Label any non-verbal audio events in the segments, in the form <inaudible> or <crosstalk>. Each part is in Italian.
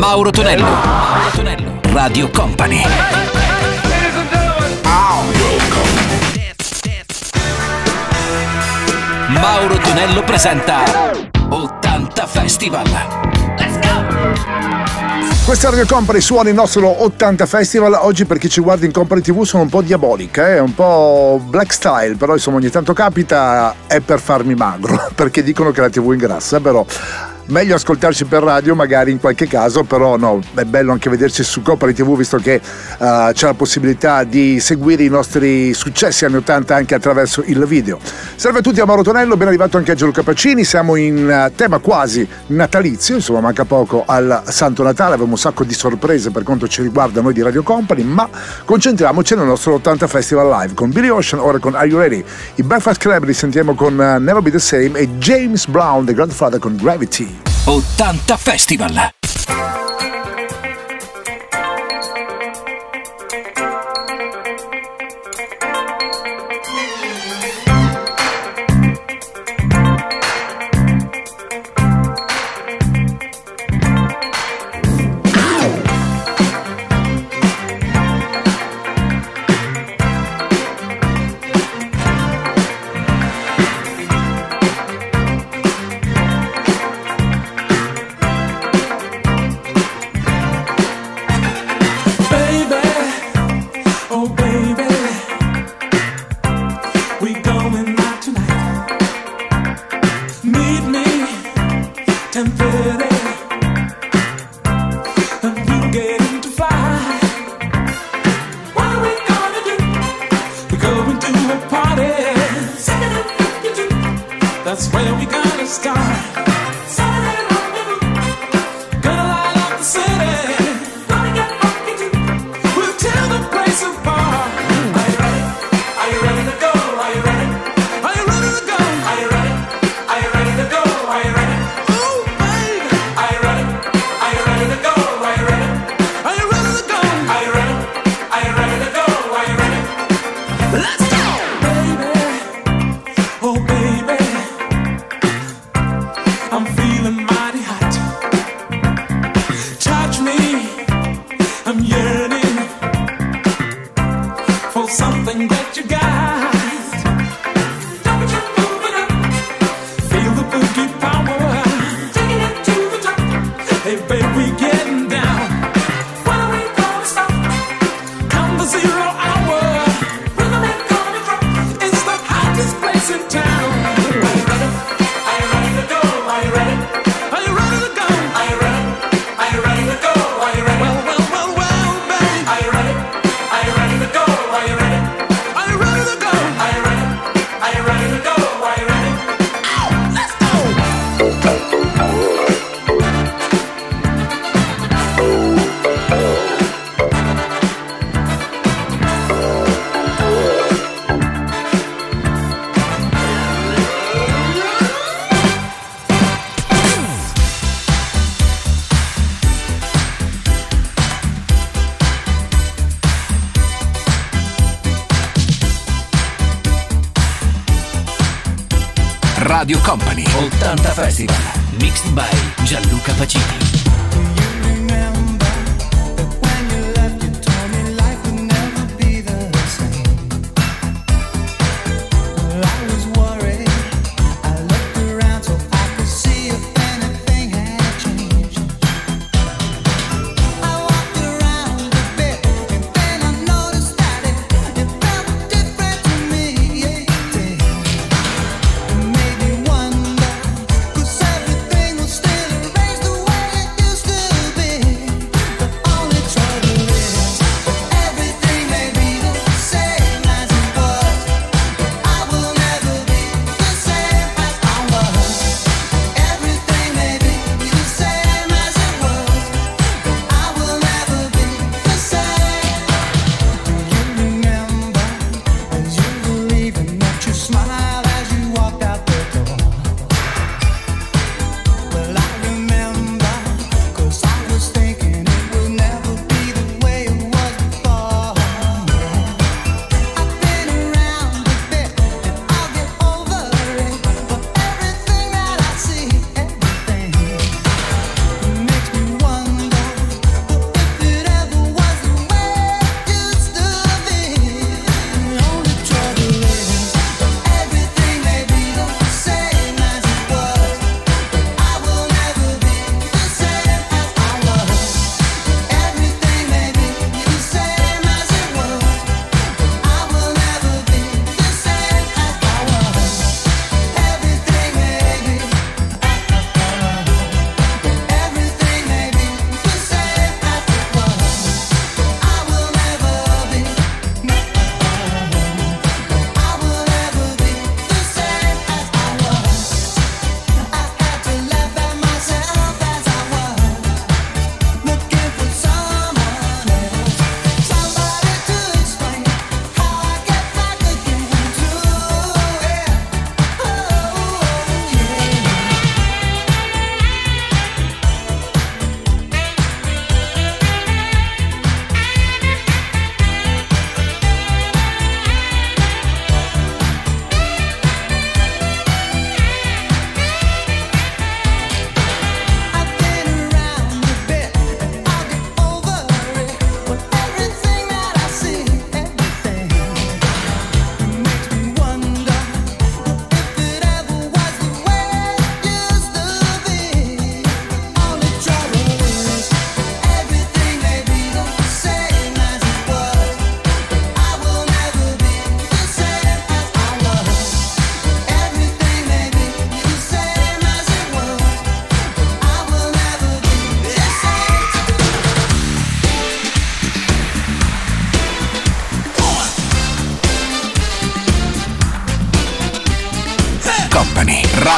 Mauro Tonello. Mauro Tonello. Radio Company. Mauro Tonello presenta 80 Festival. Let's go! Questa Radio Company suona il nostro 80 Festival. Oggi per chi ci guarda in Company TV sono un po' diabolica, eh? un po' black style, però insomma ogni tanto capita, è per farmi magro, <laughs> perché dicono che la TV ingrassa, però meglio ascoltarci per radio magari in qualche caso, però no, è bello anche vederci su Company TV visto che uh, c'è la possibilità di seguire i nostri successi anni 80 anche attraverso il video. Salve a tutti a Mauro Tonello, ben arrivato anche a Gianluca Pacini, siamo in uh, tema quasi natalizio, insomma manca poco al Santo Natale, abbiamo un sacco di sorprese per quanto ci riguarda noi di Radio Company, ma concentriamoci nel nostro 80 Festival Live con Billy Ocean, ora con Are You Ready? I Breakfast Club li sentiamo con uh, Never Be The Same e James Brown, The Grandfather con Gravity. 80 Festival.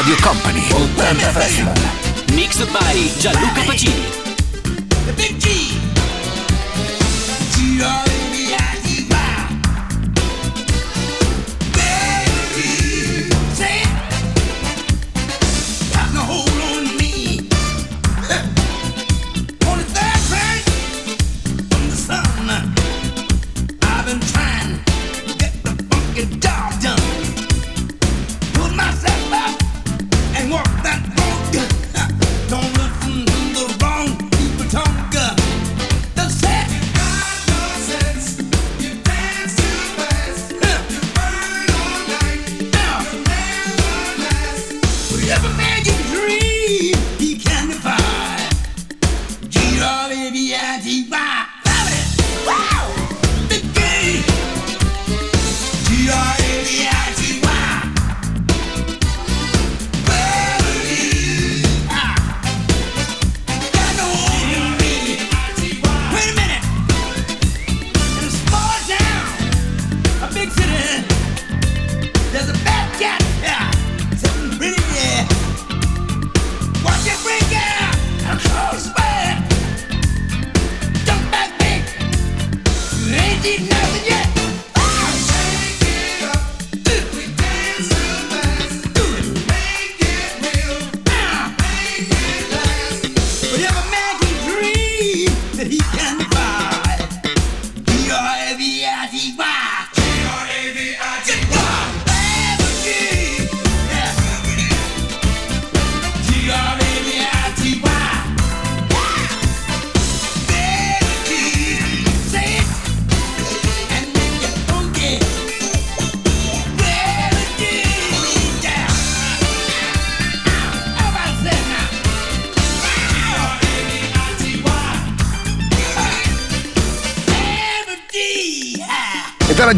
Radio Company 80 Festival. Mixed by Gianluca Pacini.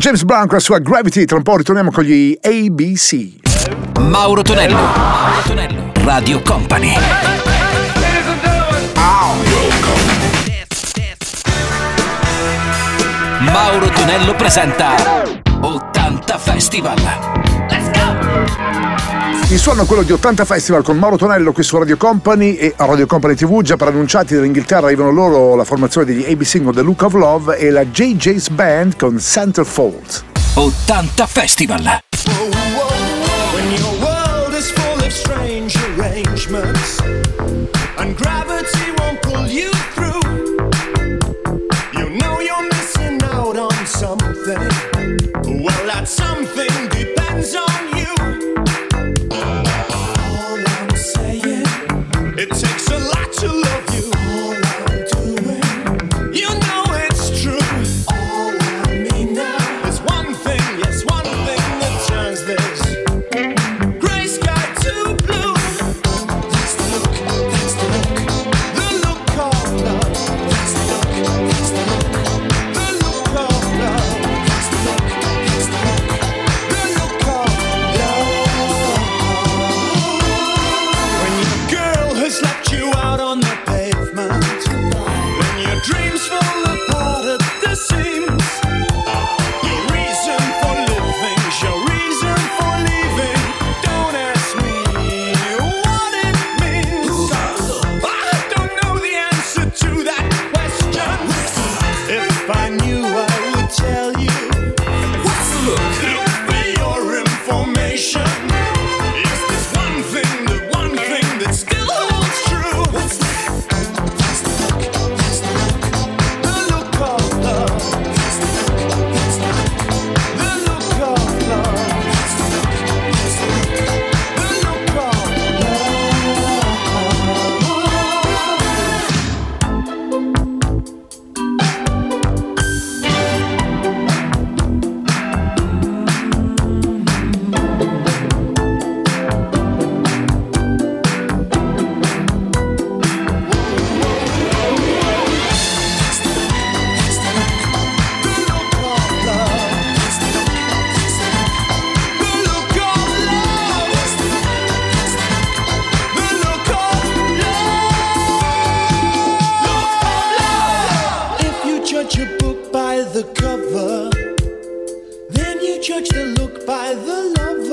James Brown con la sua Gravity. Tra un po' ritorniamo con gli ABC. Mauro Tonello. Mauro Tonello. Radio Company. Mauro Tonello presenta 80 Festival. Il suono è quello di 80 Festival con Mauro Tonello qui su Radio Company e a Radio Company TV già preannunciati dall'Inghilterra arrivano loro la formazione degli ABC con The Look of Love e la JJ's Band con Centerfold. 80 Festival. and gravity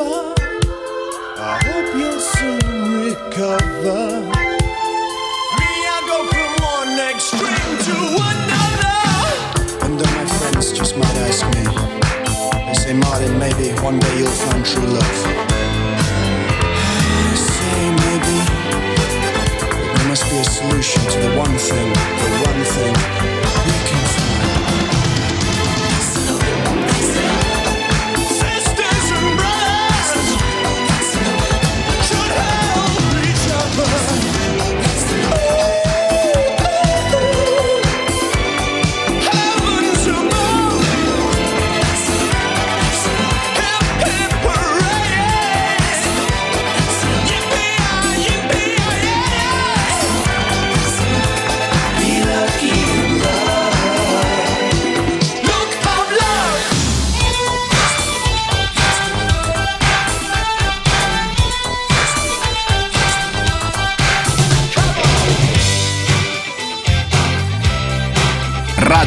I hope you'll soon recover. Me, I go from one extreme to another. And then my friends just might ask me. Say, Martin, maybe one day you'll find true love. I say, maybe. There must be a solution to the one thing, the one thing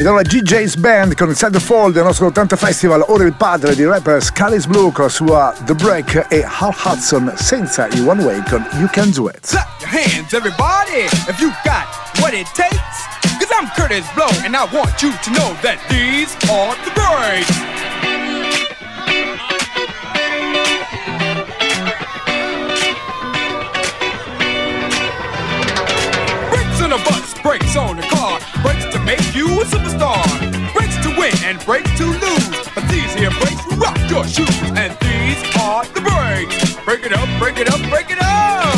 Ed allora GJ's Band con Inside the Fall del nostro 80 Festival, ora il padre di rapper Scalis Blue con la sua The Break e Hal Hudson senza i One Way con You Can Do It. Clap your hands everybody if you got what it takes. Cause I'm Curtis Blow and I want you to know that these are the breaks. brakes on the car, brakes to make you a superstar, brakes to win and brakes to lose. But these here brakes rock your shoes, and these are the brakes. Break it up, break it up, break it up.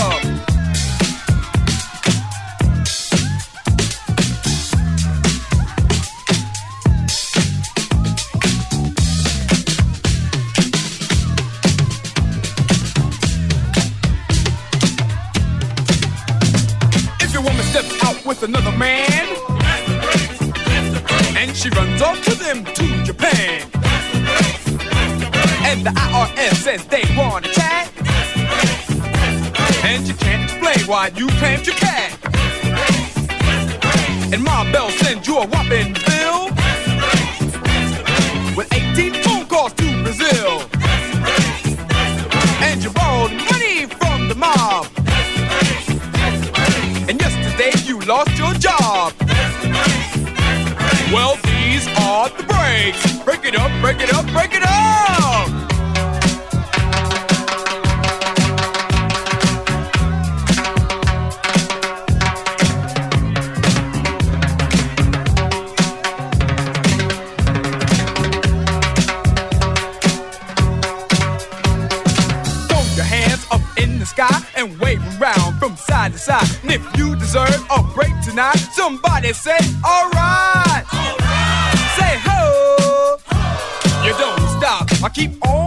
I keep on.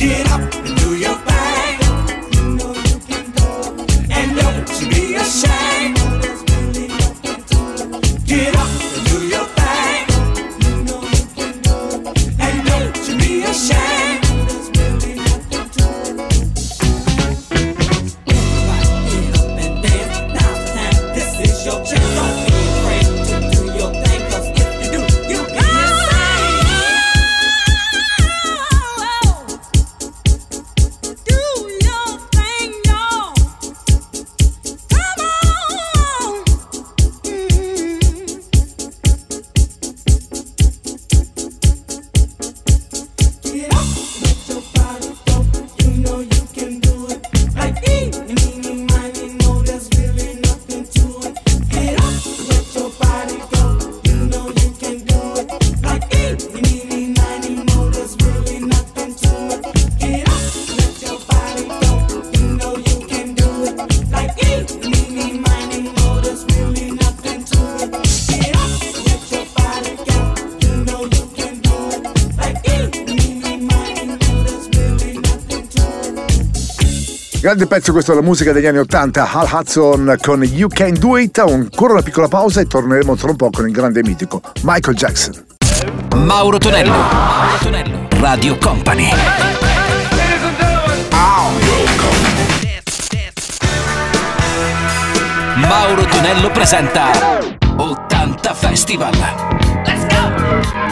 Get up. Grande pezzo questo della musica degli anni 80, Hal Hudson con You Can Do It, ancora una piccola pausa e torneremo tra un po' con il grande mitico Michael Jackson. Mauro Tonello, Mauro Tonello, Radio Company. Mauro Tonello presenta 80 Festival. Let's go!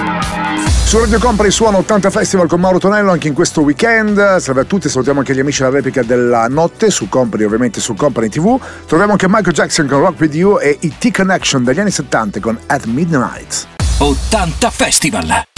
Su Radio Company suona 80 Festival con Mauro Tonello anche in questo weekend. Salve a tutti, salutiamo anche gli amici della replica della notte su Company, ovviamente su Company TV. Troviamo anche Michael Jackson con Rock With You e i T-Connection dagli anni 70 con At Midnight. 80 Festival!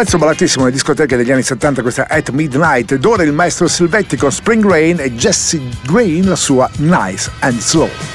Pezzo ballatissimo nelle discoteche degli anni 70, questa At Midnight. Ed ora il maestro Silvetti con Spring Rain e Jesse Green, la sua Nice and Slow.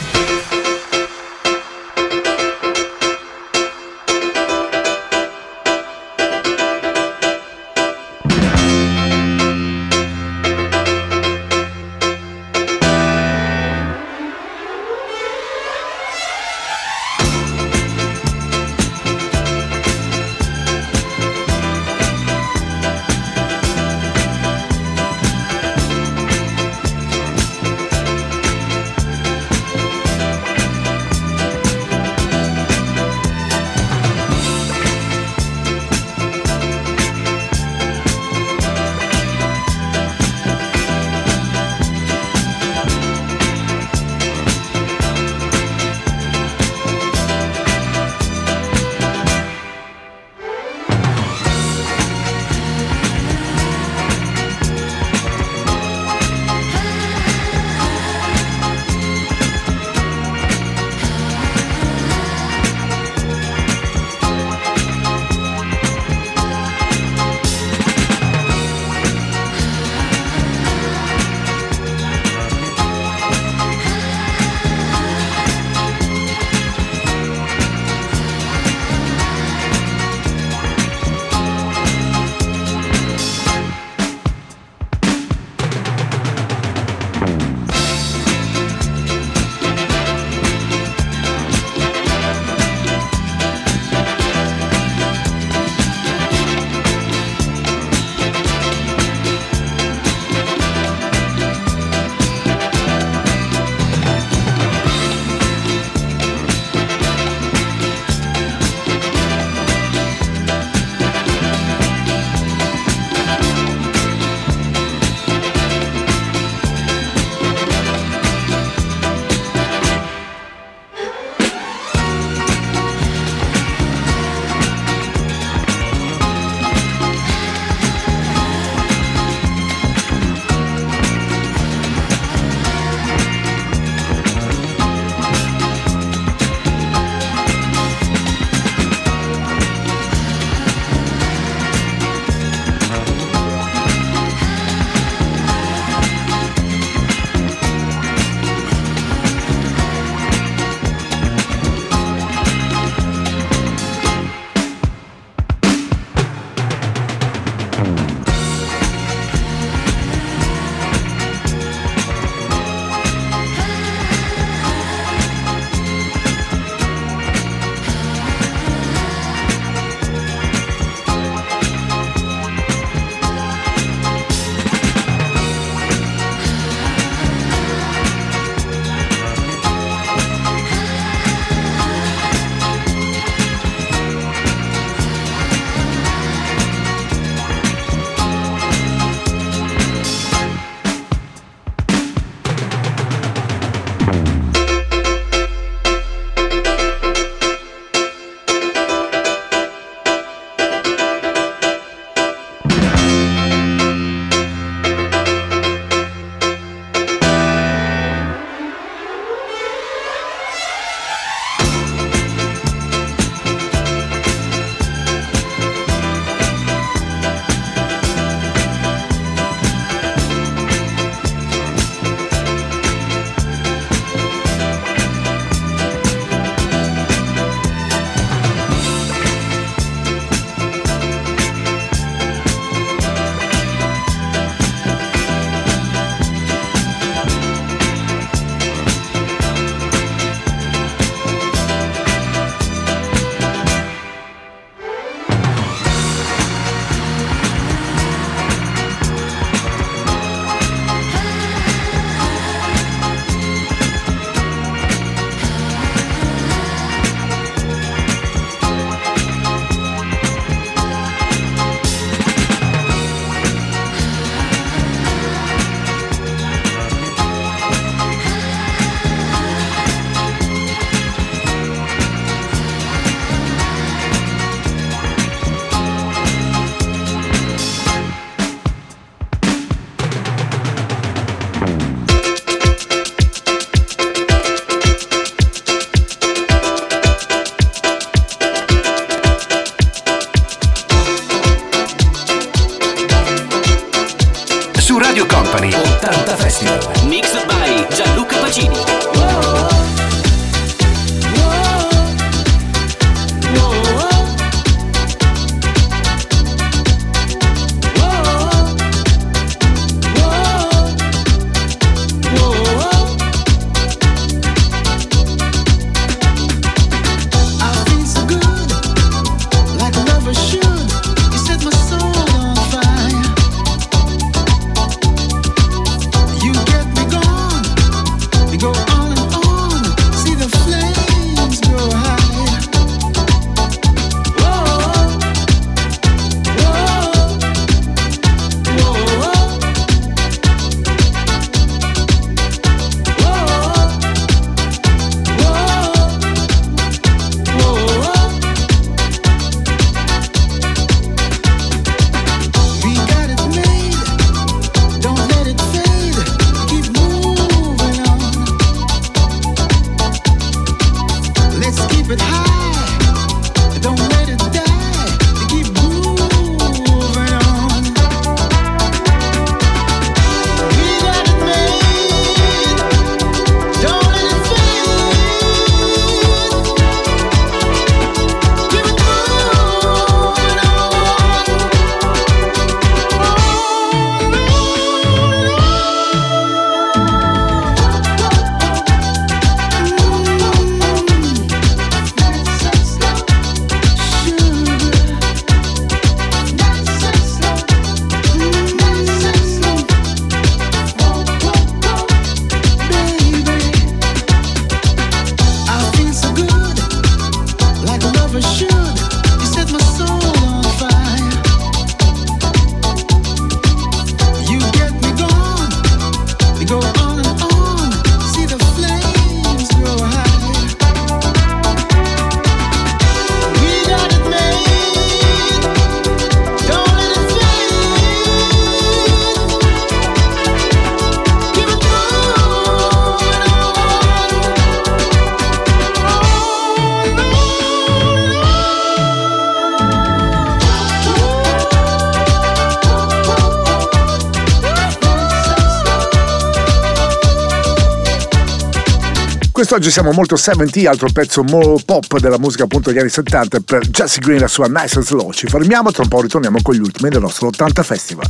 Quest'oggi siamo molto 70, altro pezzo pop della musica appunto degli anni 70 per Jesse Green e la sua Nice and Slow. Ci fermiamo, tra un po' ritorniamo con gli ultimi del nostro 80 Festival.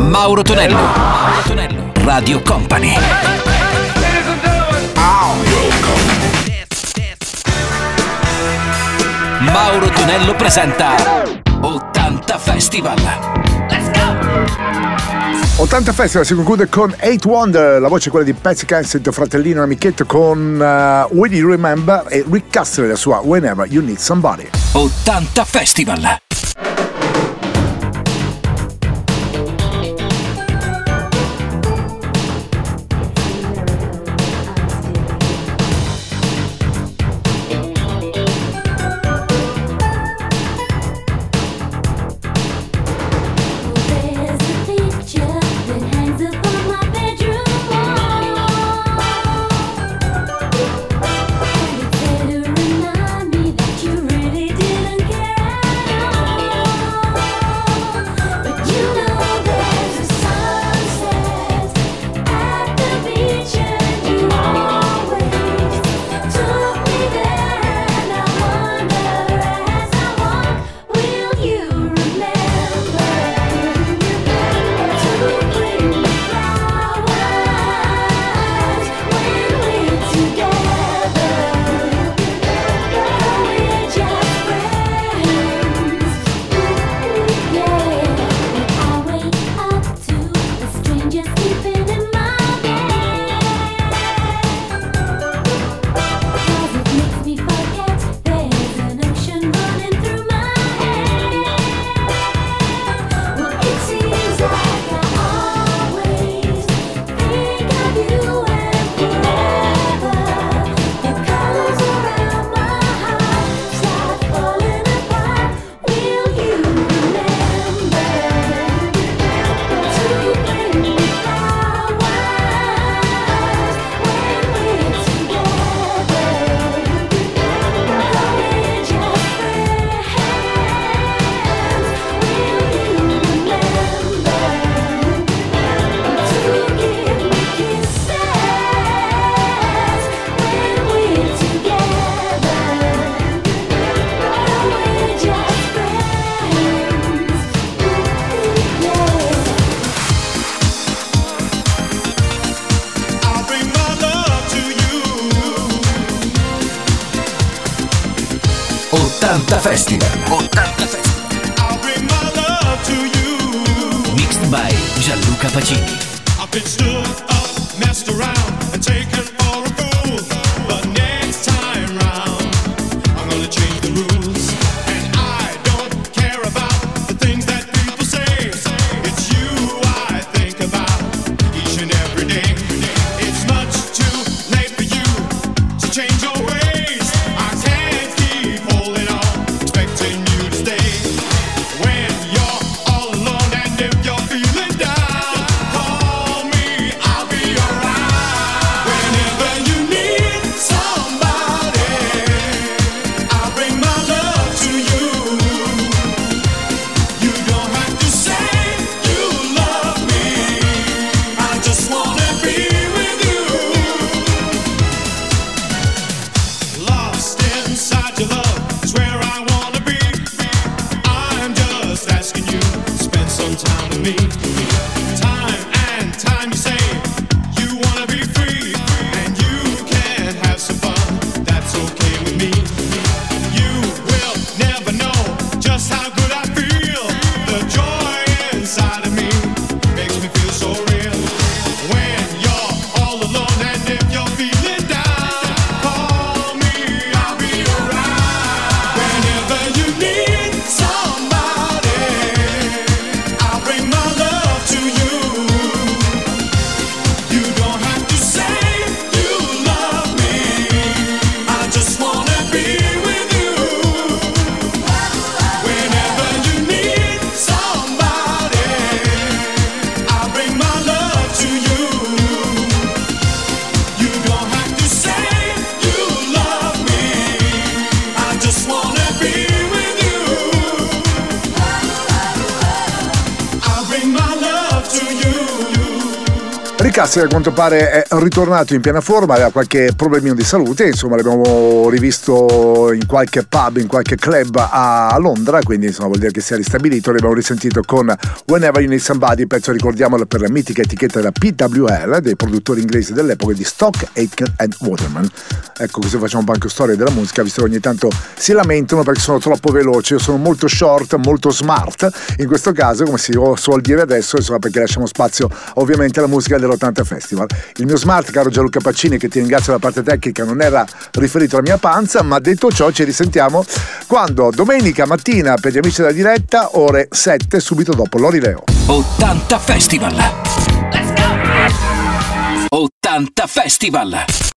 Mauro Tonello, Mauro Tonello, Radio Company. Mauro Tonello presenta 80 Festival. 80 Festival si conclude con 8 Wonder, la voce è quella di Patsy Kensington, fratellino e amichetto con uh, When You Remember e Rick Castle la sua Whenever You Need Somebody. 80 Festival! Castro a quanto pare è ritornato in piena forma, aveva qualche problemino di salute, insomma l'abbiamo rivisto in qualche pub, in qualche club a Londra, quindi insomma vuol dire che si è ristabilito, l'abbiamo risentito con Whenever You Need Somebody, pezzo ricordiamolo per la mitica etichetta della PWL, dei produttori inglesi dell'epoca di Stock, Aitken and Waterman. Ecco così facciamo un anche storia della musica, visto che ogni tanto si lamentano perché sono troppo veloci, io sono molto short, molto smart, in questo caso come si suol dire adesso, insomma perché lasciamo spazio ovviamente alla musica dell'80 Festival. Il mio smart, caro Gianluca Pacini, che ti ringrazio la parte tecnica, non era riferito alla mia panza, ma detto ciò ci risentiamo quando domenica mattina per gli amici della diretta, ore 7, subito dopo l'Orileo. 80 Festival. 80 Festival.